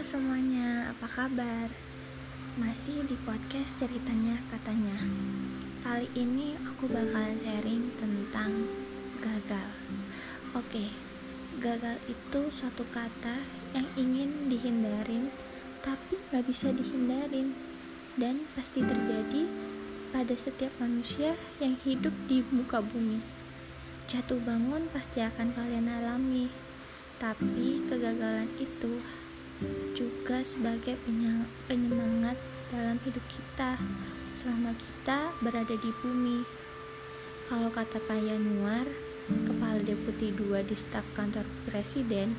semuanya, apa kabar? Masih di podcast ceritanya katanya. Kali ini aku bakalan sharing tentang gagal. Oke, gagal itu suatu kata yang ingin dihindarin Tapi gak bisa dihindarin. Dan pasti terjadi pada setiap manusia yang hidup di muka bumi. Jatuh bangun pasti akan kalian alami tapi kegagalan itu juga sebagai penyemangat dalam hidup kita selama kita berada di bumi. Kalau kata Pak Yanuar, Kepala Deputi 2 di staf kantor presiden,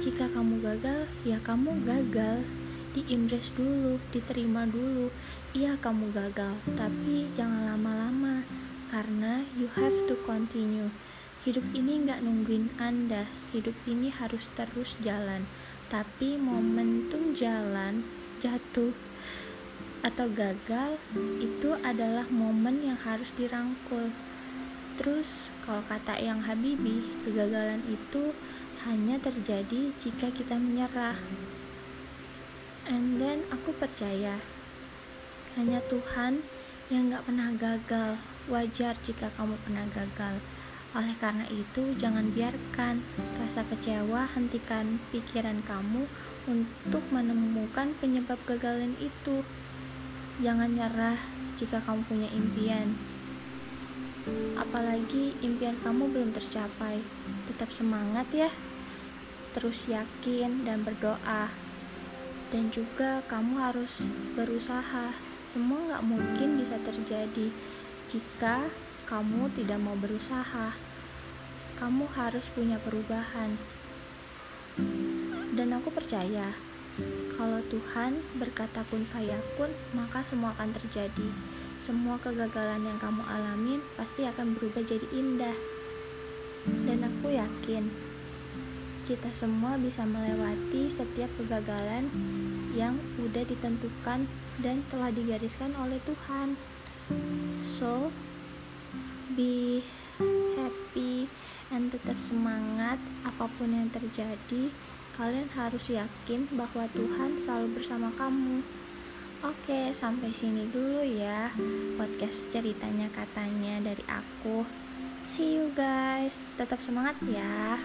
jika kamu gagal, ya kamu gagal. Diimres dulu, diterima dulu. Iya kamu gagal, tapi jangan lama-lama karena you have to continue. Hidup ini nggak nungguin Anda, hidup ini harus terus jalan. Tapi momentum jalan, jatuh, atau gagal itu adalah momen yang harus dirangkul. Terus, kalau kata yang Habibi, kegagalan itu hanya terjadi jika kita menyerah. And then aku percaya, hanya Tuhan yang gak pernah gagal. Wajar jika kamu pernah gagal oleh karena itu, jangan biarkan rasa kecewa hentikan pikiran kamu untuk menemukan penyebab kegagalan itu. Jangan nyerah jika kamu punya impian. Apalagi impian kamu belum tercapai. Tetap semangat ya. Terus yakin dan berdoa. Dan juga kamu harus berusaha. Semua nggak mungkin bisa terjadi jika kamu tidak mau berusaha. Kamu harus punya perubahan. Dan aku percaya, kalau Tuhan berkata pun fayakun, maka semua akan terjadi. Semua kegagalan yang kamu alamin pasti akan berubah jadi indah. Dan aku yakin, kita semua bisa melewati setiap kegagalan yang udah ditentukan dan telah digariskan oleh Tuhan. So, be happy and tetap semangat apa pun yang terjadi kalian harus yakin bahwa Tuhan selalu bersama kamu. Oke sampai sini dulu ya podcast ceritanya katanya dari aku. See you guys tetap semangat ya